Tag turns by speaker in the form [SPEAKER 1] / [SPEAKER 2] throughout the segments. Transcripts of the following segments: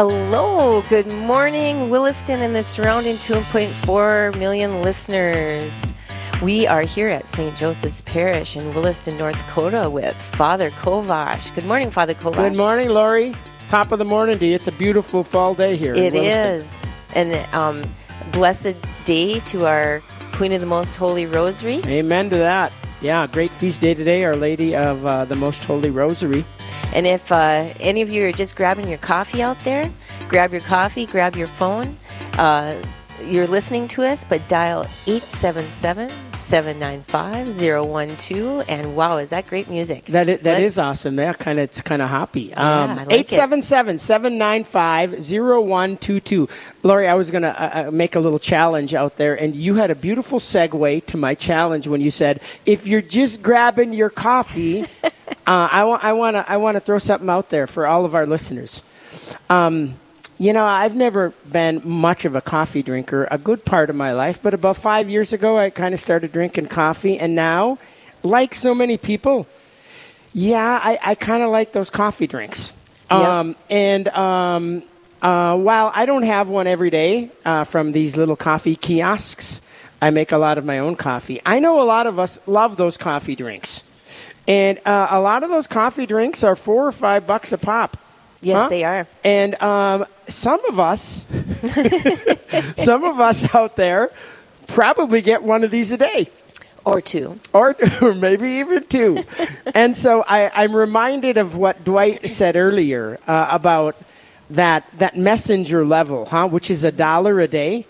[SPEAKER 1] Hello, good morning, Williston and the surrounding 2.4 million listeners. We are here at St. Joseph's Parish in Williston, North Dakota with Father Kovash. Good morning, Father Kovash.
[SPEAKER 2] Good morning, Lori. Top of the morning to you. It's a beautiful fall day here.
[SPEAKER 1] It is. And um, blessed day to our Queen of the Most Holy Rosary.
[SPEAKER 2] Amen to that. Yeah, great feast day today, Our Lady of uh, the Most Holy Rosary.
[SPEAKER 1] And if uh, any of you are just grabbing your coffee out there, grab your coffee, grab your phone. Uh, you're listening to us, but dial 877 795 012. And wow, is that great music?
[SPEAKER 2] That is, that is awesome. That kind of It's kind of hoppy. Um, 877 795 0122. Lori, I was going to uh, uh, make a little challenge out there, and you had a beautiful segue to my challenge when you said, if you're just grabbing your coffee, uh, I, wa- I want to I wanna throw something out there for all of our listeners. Um, you know, I've never been much of a coffee drinker, a good part of my life, but about five years ago, I kind of started drinking coffee, and now, like so many people, yeah, I, I kind of like those coffee drinks. Um, and um, uh, while I don't have one every day uh, from these little coffee kiosks, I make a lot of my own coffee. I know a lot of us love those coffee drinks. And uh, a lot of those coffee drinks are four or five bucks a pop.
[SPEAKER 1] Yes,
[SPEAKER 2] Huh?
[SPEAKER 1] they are.
[SPEAKER 2] And um, some of us, some of us out there, probably get one of these a day,
[SPEAKER 1] Or two.
[SPEAKER 2] or, or maybe even two. and so I, I'm reminded of what Dwight said earlier uh, about that that messenger level, huh? Which is a dollar a day,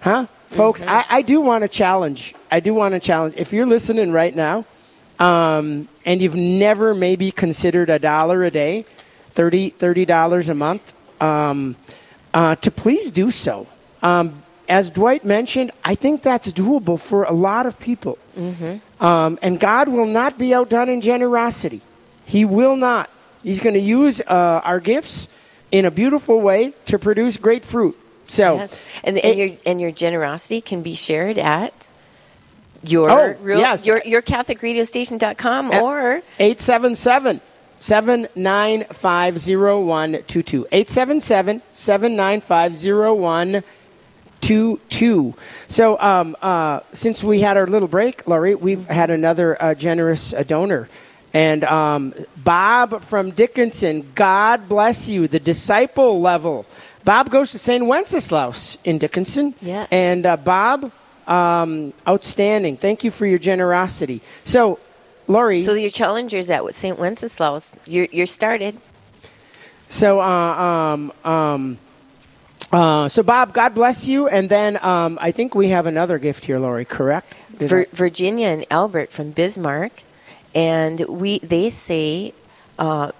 [SPEAKER 2] huh? Folks, I, I do want to challenge. I do want to challenge. If you're listening right now, um, and you've never maybe considered a dollar a day, 30 dollars a month, um, uh, to please do so. Um, as Dwight mentioned, I think that's doable for a lot of people. Um, and God will not be outdone in generosity. He will not. He's going to use uh, our gifts in a beautiful way to produce great fruit. So,
[SPEAKER 1] Yes, and, and
[SPEAKER 2] it-
[SPEAKER 1] your and your generosity can be shared at your
[SPEAKER 2] Oh,
[SPEAKER 1] real,
[SPEAKER 2] yes.
[SPEAKER 1] your your CatholicRadioStation.com
[SPEAKER 2] At-
[SPEAKER 1] or
[SPEAKER 2] 877 795 0122. 877 795 0122. So, um, uh, since we had our little break, Laurie, we've had another uh, generous uh, donor. And um, Bob from Dickinson, God bless you, the disciple level. Bob goes to St. Wenceslaus in Dickinson.
[SPEAKER 1] Yes.
[SPEAKER 2] And uh, Bob, um, outstanding. Thank you for your generosity. So, Laurie.
[SPEAKER 1] so your challengers at St. Wenceslaus. You're you're started.
[SPEAKER 2] So, uh, um, um, uh, so Bob, God bless you. And then um, I think we have another gift here, Lori. Correct?
[SPEAKER 1] Vir- Virginia and Albert from Bismarck, and we they say uh,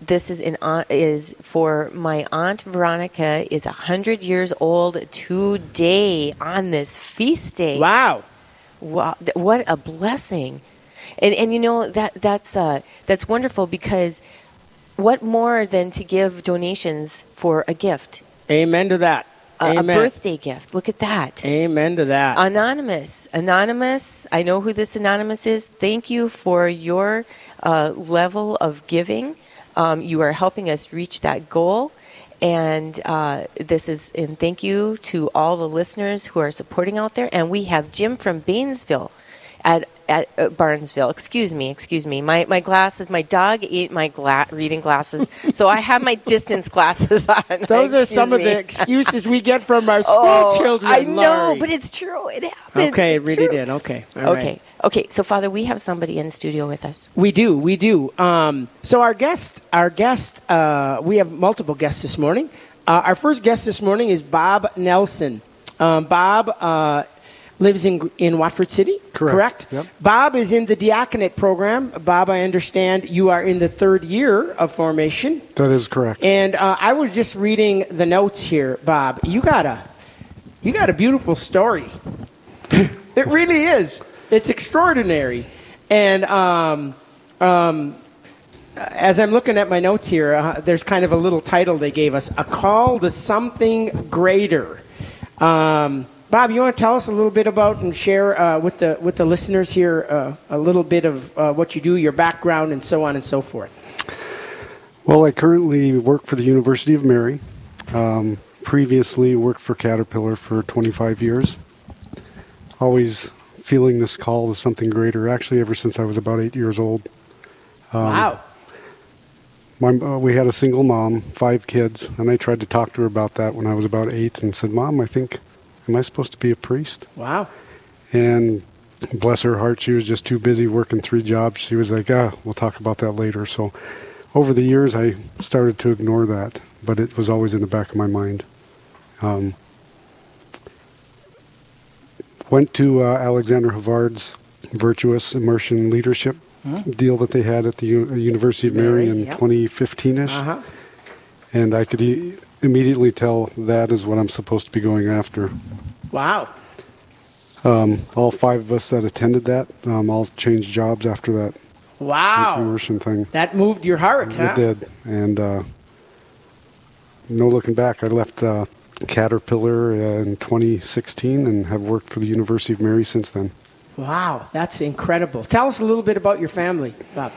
[SPEAKER 1] this is in aunt, is for my aunt Veronica is hundred years old today on this feast day.
[SPEAKER 2] wow.
[SPEAKER 1] Wow, what a blessing! And and you know that that's uh, that's wonderful because what more than to give donations for a gift,
[SPEAKER 2] Amen to that.
[SPEAKER 1] a, a birthday gift? Look at that.
[SPEAKER 2] Amen to that.
[SPEAKER 1] Anonymous, anonymous. I know who this anonymous is. Thank you for your uh, level of giving. Um, you are helping us reach that goal. And uh, this is, and thank you to all the listeners who are supporting out there. And we have Jim from Bainesville at, at uh, Barnesville. Excuse me, excuse me. My, my glasses, my dog ate my gla- reading glasses. so I have my distance glasses on.
[SPEAKER 2] Those are some of the excuses we get from our school
[SPEAKER 1] Oh,
[SPEAKER 2] children.
[SPEAKER 1] I know, but it's true. It happened.
[SPEAKER 2] okay, it really
[SPEAKER 1] true.
[SPEAKER 2] did. Okay. All right.
[SPEAKER 1] Okay. Okay. So, Father, we have somebody in studio with us.
[SPEAKER 2] We do, we do. Um, so our guest, our guest, uh, we have multiple guests this morning. Uh, our first guest this morning is Bob Nelson. Um, Bob uh, lives in in Watford City.
[SPEAKER 3] Correct. Yep.
[SPEAKER 2] Bob is in the diaconate program. Bob, I understand you are in the third year of formation.
[SPEAKER 3] That is correct.
[SPEAKER 2] And uh, I was just reading the notes here, Bob. You got a, you got a beautiful story. it really is. It's extraordinary. And um, um, as I'm looking at my notes here, uh, there's kind of a little title they gave us: "A Call to Something Greater." Um, Bob, you want to tell us a little bit about and share uh, with the with the listeners here uh, a little bit of uh, what you do, your background, and so on and so forth.
[SPEAKER 3] Well, I currently work for the University of Mary Um, previously worked for Caterpillar for 25 years. Always feeling this call to something greater. Actually, ever since I was about eight years old.
[SPEAKER 2] Um, wow.
[SPEAKER 3] My, uh, we had a single mom, five kids, and I tried to talk to her about that when I was about eight, and said, "Mom, I think, am I supposed to be a priest?"
[SPEAKER 2] Wow.
[SPEAKER 3] And bless her heart, she was just too busy working three jobs. She was like, "Ah, we'll talk about that later." So, over the years, I started to ignore that, but it was always in the back of my mind. Um, went to uh, Alexander Havard's Virtuous Immersion Leadership deal that they had at the U- University of Mary, Mary in yep. 2015ish, uh-huh. and I could e- immediately tell that is what I'm supposed to be going after.
[SPEAKER 2] Wow.
[SPEAKER 3] Um, all five of us that attended that um, all changed jobs after that.
[SPEAKER 2] Wow.
[SPEAKER 3] Immersion thing.
[SPEAKER 2] That moved your heart,
[SPEAKER 3] it
[SPEAKER 2] huh?
[SPEAKER 3] did, and uh, no looking back. I left uh, Caterpillar in 2016 and have worked for the University of Mary since then.
[SPEAKER 2] Wow, that's incredible. Tell us a little bit about your family, Bob.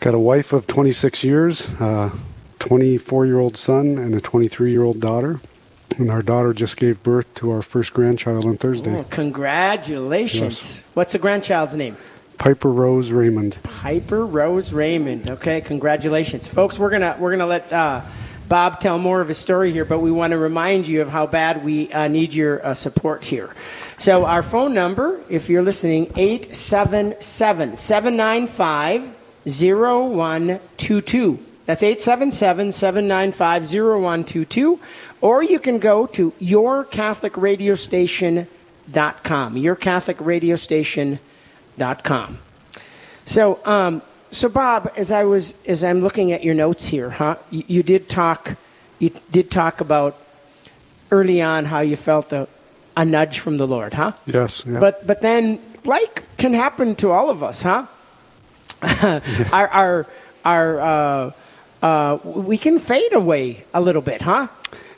[SPEAKER 3] Got a wife of 26 years, a 24 year old son, and a 23 year old daughter. And our daughter just gave birth to our first grandchild on Thursday. Oh,
[SPEAKER 2] congratulations. Yes. What's the grandchild's name?
[SPEAKER 3] Piper Rose Raymond.
[SPEAKER 2] Piper Rose Raymond. Okay, congratulations, folks. We're gonna we're gonna let uh, Bob tell more of his story here, but we want to remind you of how bad we uh, need your uh, support here. So our phone number, if you're listening, 877 795 0122. That's 877 795 0122. Or you can go to yourcatholicradiostation.com. Yourcatholicradiostation.com. So, um, so, Bob, as I was as I'm looking at your notes here, huh? You, you, did talk, you did talk about early on how you felt a, a nudge from the Lord, huh?
[SPEAKER 3] Yes.
[SPEAKER 2] Yeah. But but then, like can happen to all of us, huh? our our our uh, uh, we can fade away a little bit, huh?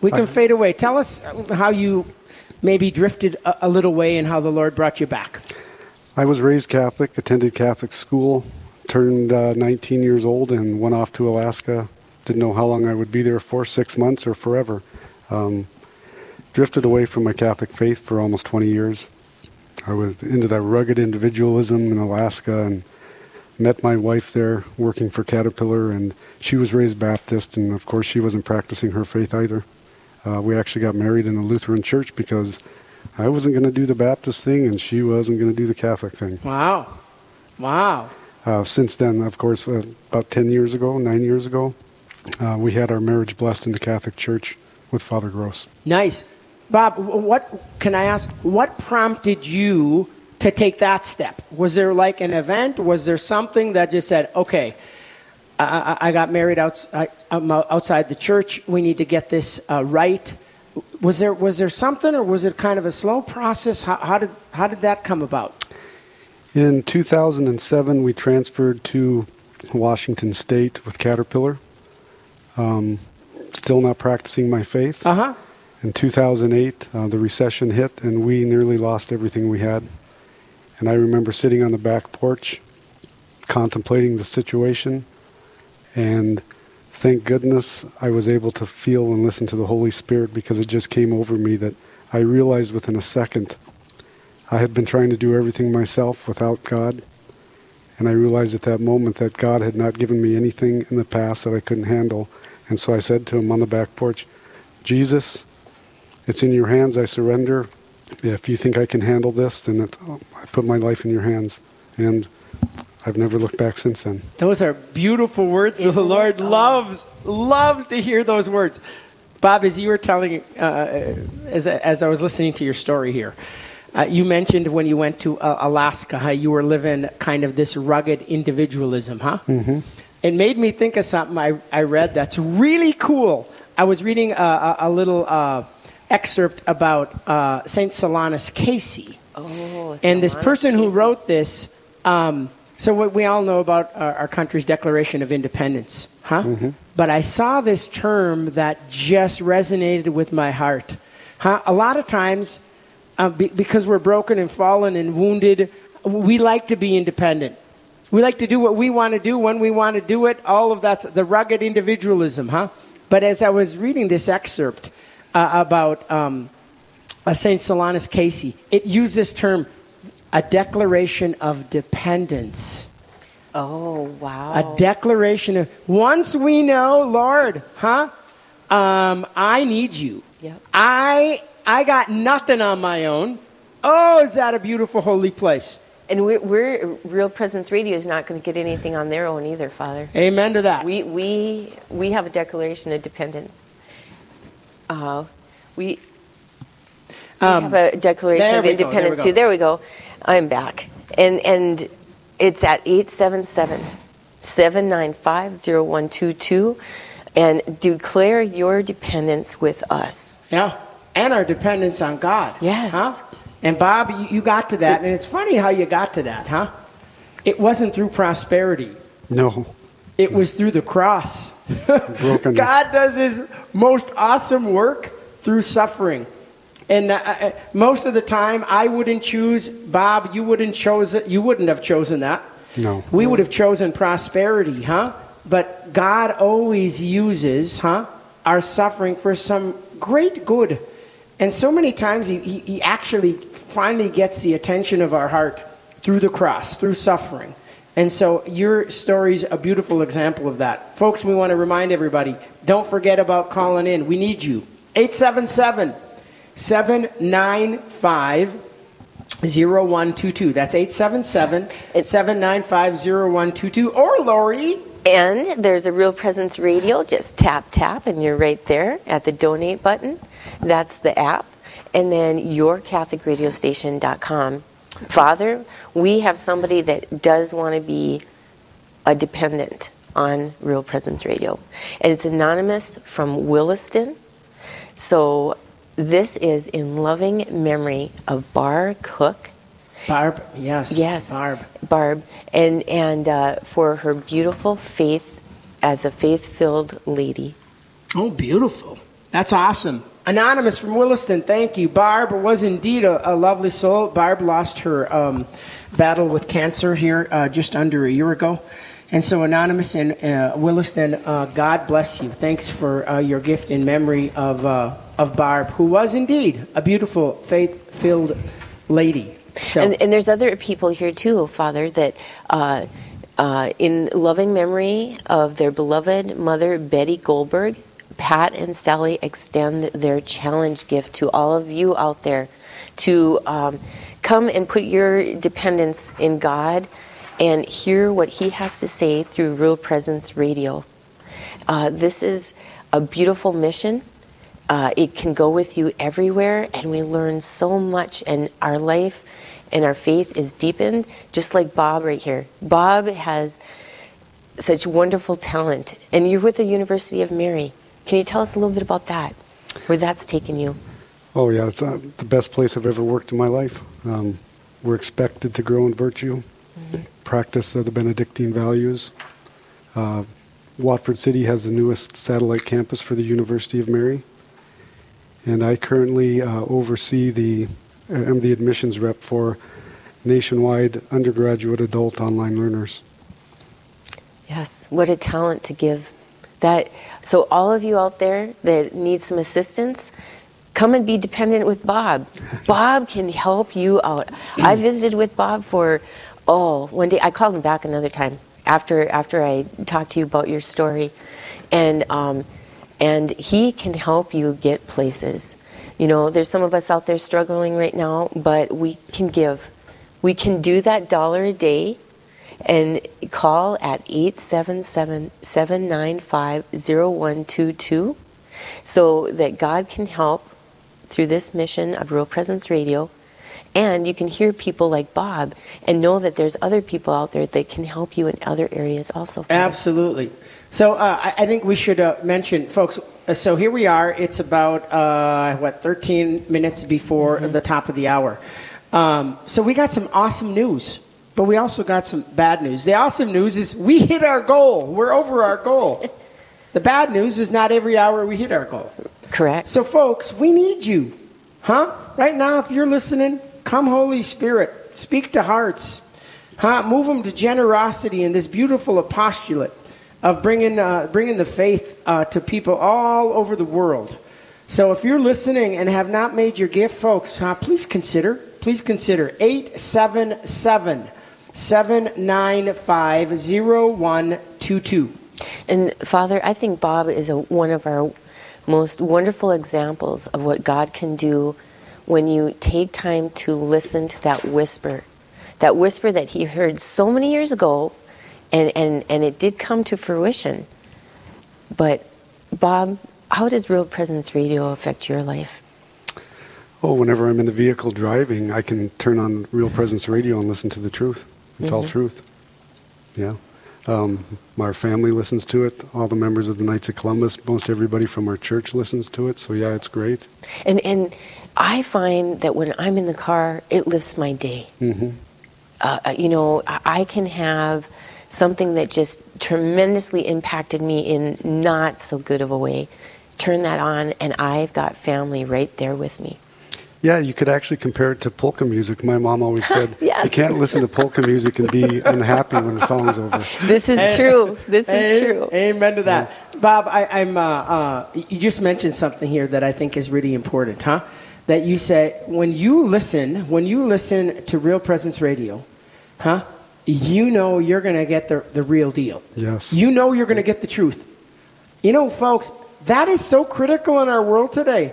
[SPEAKER 2] We can fade away. Tell us how you maybe drifted a, a little way and how the Lord brought you back.
[SPEAKER 3] I was raised Catholic, attended Catholic school, turned uh, 19 years old and went off to Alaska. Didn't know how long I would be there for, six months or forever. Um, drifted away from my Catholic faith for almost 20 years. I was into that rugged individualism in Alaska and met my wife there working for Caterpillar, and she was raised Baptist, and of course, she wasn't practicing her faith either. Uh, we actually got married in a Lutheran church because I wasn't going to do the Baptist thing, and she wasn't going to do the Catholic thing.
[SPEAKER 2] Wow. Wow.
[SPEAKER 3] Uh, since then, of course, uh, about 10 years ago, nine years ago, uh, we had our marriage blessed in the Catholic Church with Father Gross.
[SPEAKER 2] Nice. Bob, what can I ask? What prompted you to take that step? Was there like an event? Was there something that just said, okay, I, I got married outside, outside the church. We need to get this uh, right. Was there was there something, or was it kind of a slow process? How, how did how did that come about?
[SPEAKER 3] In 2007, we transferred to Washington State with Caterpillar. Um, still not practicing my faith.
[SPEAKER 2] Uh huh.
[SPEAKER 3] In 2008, uh, the recession hit, and we nearly lost everything we had. And I remember sitting on the back porch, contemplating the situation, and thank goodness I was able to feel and listen to the Holy Spirit because it just came over me that I realized within a second I had been trying to do everything myself without God. And I realized at that moment that God had not given me anything in the past that I couldn't handle. And so I said to him on the back porch, Jesus, it's in your hands. I surrender. If you think I can handle this, then I put my life in your hands. And I've never looked back since then.
[SPEAKER 2] Those are beautiful words. Isn't the Lord loves loves to hear those words. Bob, as you were telling, uh, as as I was listening to your story here, uh, you mentioned when you went to uh, Alaska how you were living kind of this rugged individualism, huh?
[SPEAKER 3] Mm-hmm.
[SPEAKER 2] It made me think of something I, I read that's really cool. I was reading a, a, a little uh, excerpt about uh, St. Solanus Casey.
[SPEAKER 1] Oh,
[SPEAKER 2] and this person
[SPEAKER 1] Casey.
[SPEAKER 2] who wrote this, um, so what we all know about our, our, country's Declaration of Independence, huh?
[SPEAKER 3] Mm-hmm.
[SPEAKER 2] But I saw this term that just resonated with my heart. Huh? A lot of times um, be, because we're broken and fallen and wounded, we like to be independent. We like to do what we want to do when we want to do it. All of that's the rugged individualism, huh? But as I was reading this excerpt uh, about um, uh, St. Solanus Casey, it used this term, a declaration of dependence.
[SPEAKER 1] Oh, wow.
[SPEAKER 2] A declaration of, once we know, Lord, huh? Um, I need you.
[SPEAKER 1] Yep.
[SPEAKER 2] I, I got nothing on my own. Oh, is that a beautiful, holy place?
[SPEAKER 1] And we're, we're, Real Presence Radio is not going to get anything on their own either, Father.
[SPEAKER 2] Amen to that.
[SPEAKER 1] We we we have a declaration of dependence. Uh, we, we
[SPEAKER 2] Um,
[SPEAKER 1] have a declaration of
[SPEAKER 2] we go, there
[SPEAKER 1] independence too. There we go. I'm back, and and it's at 877 795 0122 and declare your dependence with us.
[SPEAKER 2] Yeah, and our dependence on God.
[SPEAKER 1] Yes.
[SPEAKER 2] Huh? And Bob, you, you got to that, and it's funny how you got to that, huh? It wasn't through prosperity.
[SPEAKER 3] No.
[SPEAKER 2] It was through the cross. God does His most awesome work through suffering. And uh, uh, most of the time, I wouldn't choose Bob. You wouldn't chose it. You wouldn't have chosen that.
[SPEAKER 3] No.
[SPEAKER 2] We would have chosen prosperity, huh? But God always uses, huh, our suffering for some great good. And so many times he, he, he actually finally gets the attention of our heart through the cross, through suffering. And so your story's a beautiful example of that. Folks, we want to remind everybody don't forget about calling in. We need you. 877 795 0122. That's 877 795 0122. Or Lori.
[SPEAKER 1] And there's a Real Presence Radio. Just tap, tap, and you're right there at the donate button. That's the app. And then yourcatholicradiostation.com. Father, we have somebody that does want to be a dependent on Real Presence Radio. And it's anonymous from Williston. So this is in loving memory of Barb Cook.
[SPEAKER 2] Barb, yes.
[SPEAKER 1] Yes,
[SPEAKER 2] Barb.
[SPEAKER 1] Barb, and and uh, for her beautiful faith as a faith-filled lady.
[SPEAKER 2] Oh, beautiful. That's awesome. Anonymous from Williston, thank you. Barb was indeed a, a lovely soul. Barb lost her um, battle with cancer here uh, just under a year ago. And so, Anonymous in uh, Williston, uh, God bless you. Thanks for uh, your gift in memory of, uh, of Barb, who was indeed a beautiful, faith filled lady. So,
[SPEAKER 1] And, and there's other people here too, Father, that uh, uh, in loving memory of their beloved mother, Betty Goldberg, Pat and Sally extend their challenge gift to all of you out there to um, come and put your dependence in God and hear what He has to say through Real Presence Radio. Uh, this is a beautiful mission. Uh, it can go with you everywhere, and we learn so much, and our life and our faith is deepened, just like Bob right here. Bob has such wonderful talent, and you're with the University of Mary. Can you tell us a little bit about that, where that's taken you?
[SPEAKER 3] Oh, yeah, it's uh, the best place I've ever worked in my life. Um, we're expected to grow in virtue, practice the Benedictine values. Uh, Watford City has the newest satellite campus for the University of Mary. And I currently uh, oversee the, I'm the admissions rep for nationwide undergraduate adult online learners.
[SPEAKER 1] Yes, what a talent to give. That so all of you out there that need some assistance, come and be dependent with Bob. Bob can help you out. I visited with Bob for oh, one day I called him back another time after after I talked to you about your story. And um, and he can help you get places. You know, there's some of us out there struggling right now, but we can give. We can do that dollar a day and call at 877 795 0122 so that God can help through this mission of Real Presence Radio. And you can hear people like Bob and know that there's other people out there that can help you in other areas also.
[SPEAKER 2] Absolutely. So uh, I, I think we should uh, mention, folks. Uh, so here we are. It's about uh, what 13 minutes before the top of the hour. Um, so we got some awesome news, but we also got some bad news. The awesome news is we hit our goal. We're over our goal. the bad news is not every hour we hit our goal.
[SPEAKER 1] Correct.
[SPEAKER 2] So, folks, we need you. Huh? Right now, if you're listening, come, Holy Spirit. Speak to hearts. Huh? Move them to generosity in this beautiful apostolate of bringing, uh, bringing the faith uh, to people all over the world. So if you're listening and have not made your gift, folks, uh, please consider. Please consider 877 795 0122.
[SPEAKER 1] And Father, I think Bob is a, one of our most wonderful examples of what God can do when you take time to listen to that whisper. That whisper that he heard so many years ago, and, and, and it did come to fruition. But, Bob, how does Real Presence Radio affect your life?
[SPEAKER 3] Oh, whenever I'm in the vehicle driving, I can turn on Real Presence Radio and listen to the truth. It's mm-hmm. all truth. Yeah. Um, our family listens to it. All the members of the Knights of Columbus, most everybody from our church listens to it. So yeah, it's great.
[SPEAKER 1] And and I find that when I'm in the car, it lifts my day. Mm-hmm. Uh, uh you know, I can have something that just tremendously impacted me in not so good of a way. Turn that on, and I've got family right there with me.
[SPEAKER 3] Yeah, you could actually compare it to polka music. My mom always said
[SPEAKER 1] yes.
[SPEAKER 3] you can't listen to polka music and be unhappy when the song's over.
[SPEAKER 1] This is true. This is true.
[SPEAKER 2] Amen to that. Yeah. Bob, I, am uh, uh, you just mentioned something here that I think is really important, huh? That you say when you listen, when you listen to Real Presence Radio, huh? You know you're going to get the, the real deal.
[SPEAKER 3] Yes.
[SPEAKER 2] You know you're going to get the truth. You know, folks, that is so critical in our world today.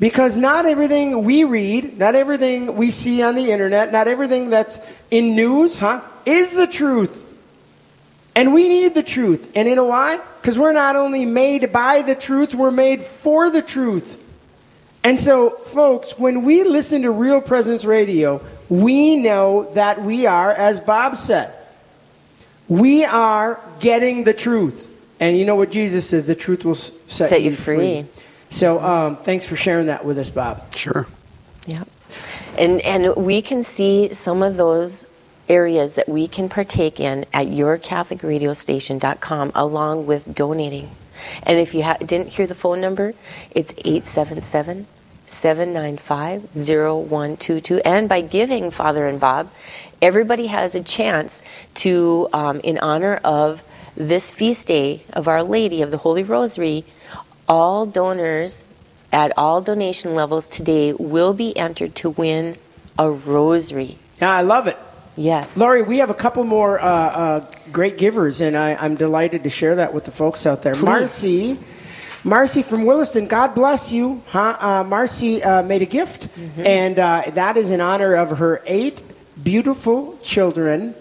[SPEAKER 2] Because not everything we read, not everything we see on the internet, not everything that's in news, huh, is the truth. And we need the truth. And you know why? Because we're not only made by the truth, we're made for the truth. And so, folks, when we listen to Real Presence Radio, we know that we are, as Bob said, we are getting the truth. And you know what Jesus says the truth will set,
[SPEAKER 1] set you free. free.
[SPEAKER 2] So um, thanks for sharing that with us, Bob.
[SPEAKER 3] Sure.
[SPEAKER 1] Yeah. And, and we can see some of those areas that we can partake in at yourcatholicradiostation.com along with donating. And if you ha- didn't hear the phone number, it's 877 795 0122. And by giving Father and Bob, everybody has a chance to, um, in honor of this feast day of Our Lady of the Holy Rosary, all donors at all donation levels today will be entered to win a rosary.
[SPEAKER 2] Yeah, I love it.
[SPEAKER 1] Yes.
[SPEAKER 2] Laurie, we have a couple more uh, uh, great givers, and I, am delighted to share that with the folks out there.
[SPEAKER 1] Please.
[SPEAKER 2] Marcy. Marcy from Williston, God bless you. Huh? Uh, Marcy uh, made a gift, mm-hmm. and uh, that is in honor of her eight beautiful children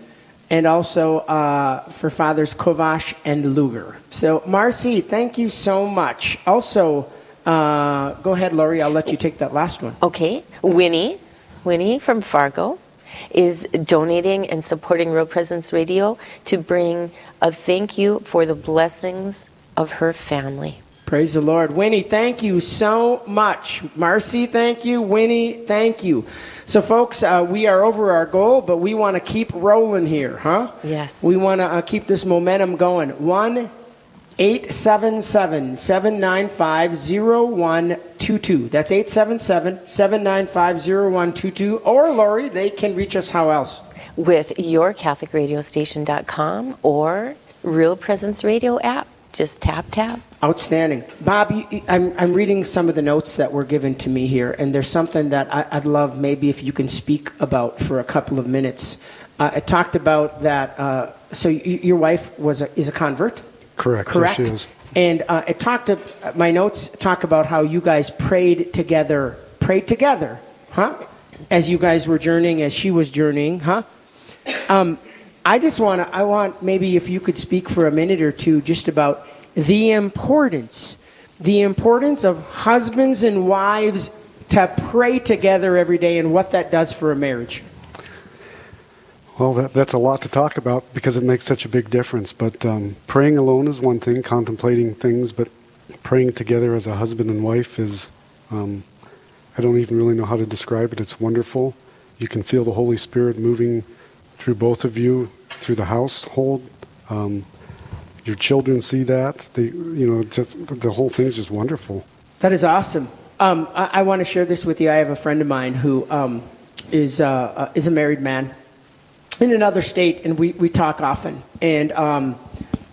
[SPEAKER 2] and also uh, for Fathers Kovash and Luger. So, Marcy, thank you so much. Also, uh, go ahead, Laurie. I'll let you take that last one.
[SPEAKER 1] Okay. Winnie, Winnie from Fargo is donating and supporting Real Presence Radio to bring a thank you for the blessings of her family.
[SPEAKER 2] Praise the Lord. Winnie, thank you so much. Marcy, thank you. Winnie, thank you. So, folks, uh, we are over our goal, but we want to keep rolling here, huh?
[SPEAKER 1] Yes.
[SPEAKER 2] We want to uh, keep this momentum going. 1 877 795 0122. That's 877 795 0122. Or, Lori, they can reach us how else?
[SPEAKER 1] With yourcatholicradiostation.com or Real Presence Radio app. Just tap, tap.
[SPEAKER 2] Outstanding. Bob, I'm, I'm reading some of the notes that were given to me here, and there's something that I, would love maybe if you can speak about for a couple of minutes. Uh, it talked about that, uh, so your wife was a, is a convert?
[SPEAKER 3] Correct.
[SPEAKER 2] Correct.
[SPEAKER 3] Yes,
[SPEAKER 2] and uh, it talked, to, my notes talk about how you guys prayed together, prayed together, huh? As you guys were journeying, as she was journeying, huh? Um, I just want to, I want maybe if you could speak for a minute or two just about the importance, the importance of husbands and wives to pray together every day and what that does for a marriage.
[SPEAKER 3] Well, that, that's a lot to talk about because it makes such a big difference. But um, praying alone is one thing, contemplating things, but praying together as a husband and wife is, um, I don't even really know how to describe it. It's wonderful. You can feel the Holy Spirit moving through both of you, through the household. Um, your children see that. They, you know, just, the whole thing's just wonderful.
[SPEAKER 2] That is awesome. Um, I, I want to share this with you. I have a friend of mine who um, is uh, uh, is a married man in another state, and we, we talk often. And um,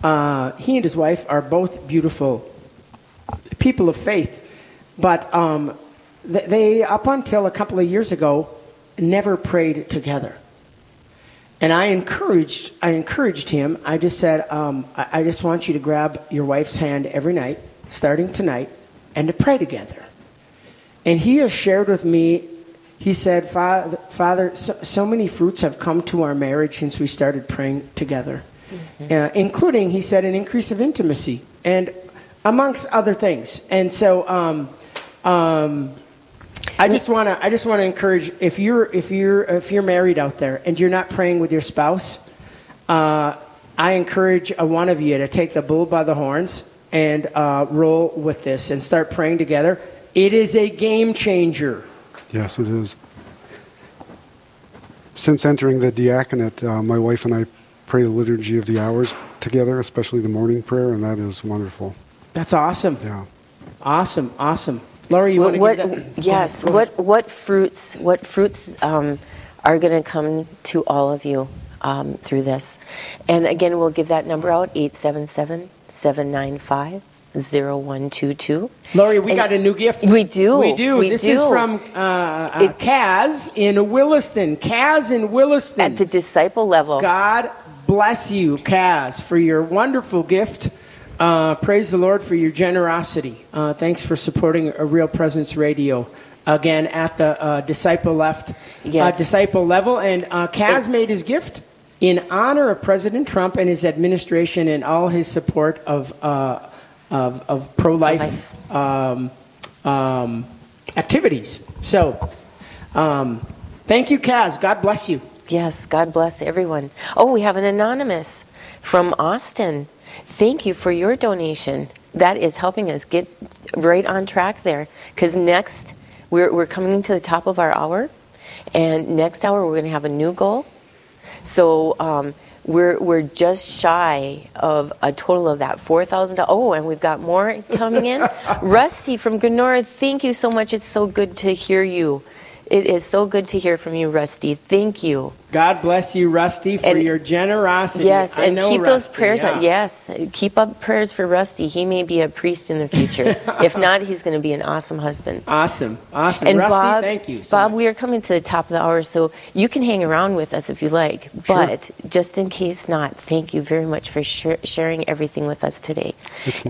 [SPEAKER 2] uh, he and his wife are both beautiful people of faith, but um, they, up until a couple of years ago, never prayed together. And I encouraged, I encouraged him. I just said, um, I, I just want you to grab your wife's hand every night, starting tonight, and to pray together. And he has shared with me, he said, Father, Father so, so many fruits have come to our marriage since we started praying together, mm-hmm. uh, including, he said, an increase of intimacy, and amongst other things. And so, um, um, I just want to I just want to encourage if you're if you're if you're married out there and you're not praying with your spouse, uh, I encourage a one of you to take the bull by the horns and uh, roll with this and start praying together. It is a game changer.
[SPEAKER 3] Yes, it is. Since entering the diaconate, uh, my wife and I pray the liturgy of the hours together, especially the morning prayer, and that is wonderful.
[SPEAKER 2] That's awesome.
[SPEAKER 3] Yeah.
[SPEAKER 2] Awesome, awesome. Laurie, you
[SPEAKER 1] what,
[SPEAKER 2] want to
[SPEAKER 1] give that? Yes. What what fruits what fruits um, are going to come to all of you um, through this? And again, we'll give that number out 877 795 0122.
[SPEAKER 2] Laurie, we and got a new gift.
[SPEAKER 1] We do.
[SPEAKER 2] We do.
[SPEAKER 1] We
[SPEAKER 2] this
[SPEAKER 1] do.
[SPEAKER 2] is from uh, uh, Kaz in Williston. Kaz in Williston.
[SPEAKER 1] At the disciple level.
[SPEAKER 2] God bless you, Kaz, for your wonderful gift uh, praise the Lord for your generosity. Uh, thanks for supporting a Real Presence Radio. Again, at the uh, disciple left, uh,
[SPEAKER 1] yes.
[SPEAKER 2] disciple level, and uh, Kaz made his gift in honor of President Trump and his administration and all his support of uh, of, of pro life um, um, activities. So, um, thank you, Kaz. God bless you.
[SPEAKER 1] Yes, God bless everyone. Oh, we have an anonymous from Austin. Thank you for your donation. That is helping us get right on track there. Because next, we're, we're coming to the top of our hour, and next hour we're going to have a new goal. So um, we're we're just shy of a total of that four thousand. Oh, and we've got more coming in. Rusty from Grenora, thank you so much. It's so good to hear you. It is so good to hear from you, Rusty. Thank you.
[SPEAKER 2] God bless you, Rusty, for and, your generosity.
[SPEAKER 1] Yes,
[SPEAKER 2] I
[SPEAKER 1] and keep
[SPEAKER 2] Rusty,
[SPEAKER 1] those prayers.
[SPEAKER 2] Yeah.
[SPEAKER 1] Up. Yes, keep up prayers for Rusty. He may be a priest in the future. if not, he's going to be an awesome husband.
[SPEAKER 2] Awesome, awesome.
[SPEAKER 1] And
[SPEAKER 2] Rusty,
[SPEAKER 1] Bob,
[SPEAKER 2] thank you. So
[SPEAKER 1] Bob,
[SPEAKER 2] much.
[SPEAKER 1] we are coming to the top of the hour, so you can hang around with us if you like.
[SPEAKER 2] Sure.
[SPEAKER 1] But just in case not, thank you very much for sh- sharing everything with us today.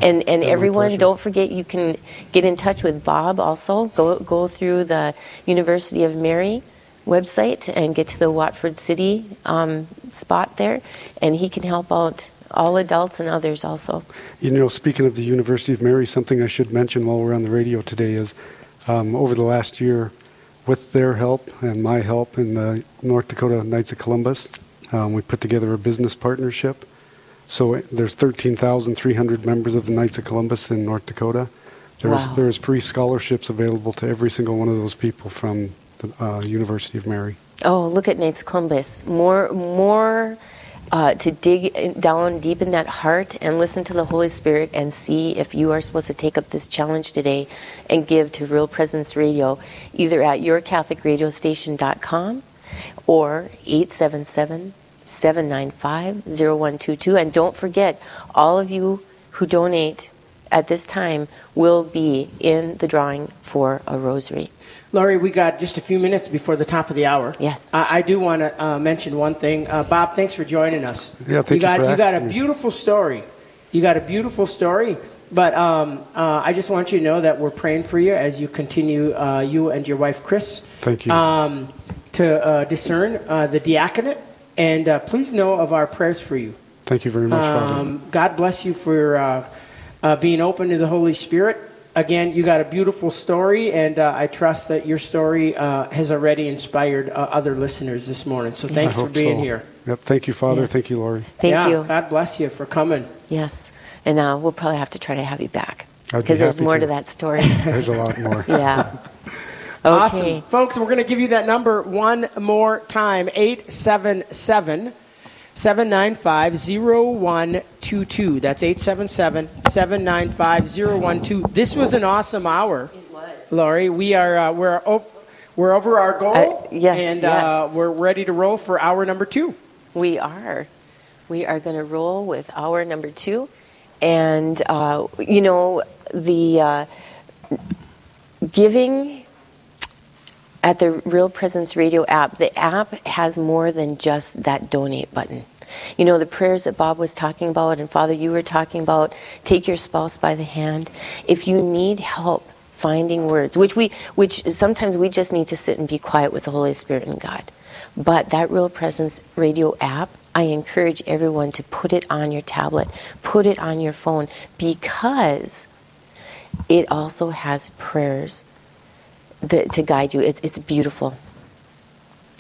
[SPEAKER 1] and and everyone, don't forget you can get in touch with Bob. Also, go go through the University of Mary website and get to the Watford City um, spot there, and he can help out all adults and others also.
[SPEAKER 3] You know, speaking of the University of Mary, something I should mention while we're on the radio today is um, over the last year, with their help and my help in the North Dakota Knights of Columbus, um, we put together a business partnership. So there's 13,300 members of the Knights of Columbus in North Dakota. There's,
[SPEAKER 1] wow.
[SPEAKER 3] there's free scholarships available to every single one of those people from the uh, University of Mary.
[SPEAKER 1] Oh, look at Knights Columbus. More, more uh, to dig down deep in that heart and listen to the Holy Spirit and see if you are supposed to take up this challenge today and give to Real Presence Radio, either at yourcatholicradiostation.com or 877 795 0122. And don't forget, all of you who donate at this time will be in the drawing for a rosary.
[SPEAKER 2] Laurie, we got just a few minutes before the top of the hour.
[SPEAKER 1] Yes.
[SPEAKER 2] Uh, I do want to uh, mention one thing. Uh, Bob, thanks for joining us.
[SPEAKER 3] Yeah, thank
[SPEAKER 2] you. Got,
[SPEAKER 3] you
[SPEAKER 2] you got a beautiful story. You got a beautiful story. But um, uh, I just want you to know that we're praying for you as you continue, uh, you and your wife, Chris.
[SPEAKER 3] Thank you.
[SPEAKER 2] Um, to uh, discern the diaconate. And please know of our prayers for you.
[SPEAKER 3] Thank you very much, Father.
[SPEAKER 2] Um, God bless you for being open to the Holy Spirit again, you got a beautiful story, and uh, I trust that your story uh, has already inspired uh, other listeners this morning. So thanks for being
[SPEAKER 3] so.
[SPEAKER 2] here.
[SPEAKER 3] Yep. Thank you, Father.
[SPEAKER 1] Yes.
[SPEAKER 3] Thank you, Laurie.
[SPEAKER 1] Thank
[SPEAKER 2] yeah,
[SPEAKER 1] you.
[SPEAKER 2] God bless you for coming.
[SPEAKER 1] Yes. And uh, we'll probably have to try to have you back.
[SPEAKER 3] I'd be
[SPEAKER 1] Because there's more
[SPEAKER 3] to.
[SPEAKER 1] to that story.
[SPEAKER 3] There's a lot more.
[SPEAKER 1] yeah.
[SPEAKER 2] Awesome.
[SPEAKER 1] Okay.
[SPEAKER 2] Folks, we're going to give you that number one more time 877 795 0122. That's 877 795 0122. This was an awesome hour.
[SPEAKER 1] It was.
[SPEAKER 2] Laurie, we are uh, we're over, we're over our goal,
[SPEAKER 1] Uh, yes,
[SPEAKER 2] and
[SPEAKER 1] yes.
[SPEAKER 2] Uh, we're ready to roll for hour number two.
[SPEAKER 1] We are. we are going to roll with hour number two. And, uh, you know, the uh, giving at the Real Presence Radio app, the app has more than just that donate button. You know, the prayers that Bob was talking about, and Father, you were talking about, take your spouse by the hand. If you need help finding words, which we, which sometimes we just need to sit and be quiet with the Holy Spirit and God. But that Real Presence Radio app, I encourage everyone to put it on your tablet, put it on your phone, because it also has prayers that, to guide you. It, it's beautiful.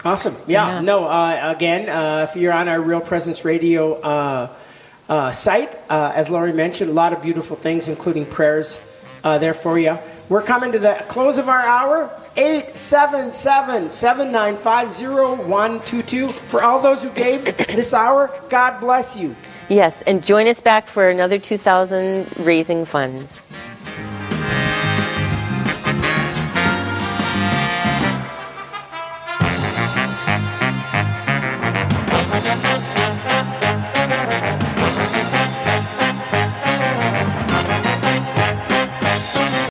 [SPEAKER 2] Awesome. Yeah. yeah. No. Uh, again, uh, if you're on our Real Presence Radio uh, uh site, uh, as Laurie mentioned, a lot of beautiful things, including prayers uh, there for you. We're coming to the close of our hour. 877 795 0122. For all those who gave this hour, God bless you.
[SPEAKER 1] Yes, and join us back for another 2000 raising funds.